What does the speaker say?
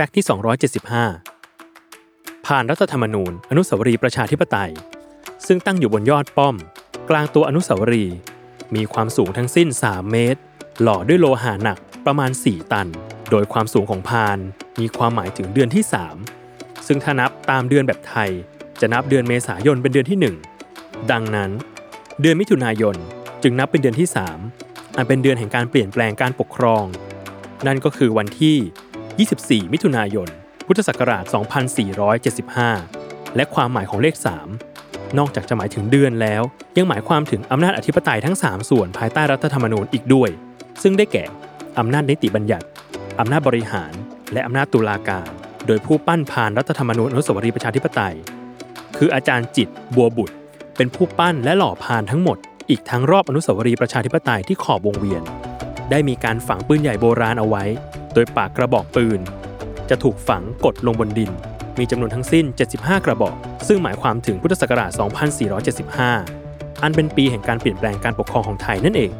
แฟกต์ที่ 275 ผ่านรัฐธรรมนูญ อนุสาวรีย์ประชาธิปไตย ซึ่งตั้งอยู่บนยอดป้อม กลางตัวอนุสาวรีย์มีความสูงทั้งสิ้น 3 เมตร หล่อด้วยโลหะหนักประมาณ 4 ตัน โดยความสูงของพานมีความหมายถึงเดือนที่ 3 ซึ่งถ้านับตามเดือนแบบไทย จะนับเดือนเมษายนเป็นเดือนที่ 1 ดังนั้น เดือนมิถุนายนจึงนับเป็นเดือนที่ 3 อันเป็นเดือนแห่งการเปลี่ยนแปลงการปกครอง นั่นก็คือวันที่ 24 มิถุนายน พุทธศักราช 2475 และความหมายของเลข 3 นอกจากจะหมายถึงเดือนแล้ว ยังหมายความถึงอำนาจอธิปไตยทั้ง 3 ส่วนภายใต้รัฐธรรมนูญอีกด้วย ซึ่งได้แก่อำนาจนิติบัญญัติ อำนาจบริหาร และอำนาจตุลาการ โดยผู้ปั้นผ่านรัฐธรรมนูญอนุสาวรีย์ประชาธิปไตย คืออาจารย์จิตบัวบุตร เป็นผู้ปั้นและหล่อพานทั้งหมด อีกทั้งรอบอนุสาวรีย์ประชาธิปไตยที่ขอบวงเวียน ได้มีการฝังปืนใหญ่โบราณเอาไว้ โดยปากกระบอกปืน จะถูกฝังกดลงบนดิน มีจำนวนทั้งสิ้น 75 กระบอก ซึ่งหมายความถึงพุทธศักราช 2475 อันเป็นปีแห่งการเปลี่ยนแปลงการปกครองของไทยนั่นเอง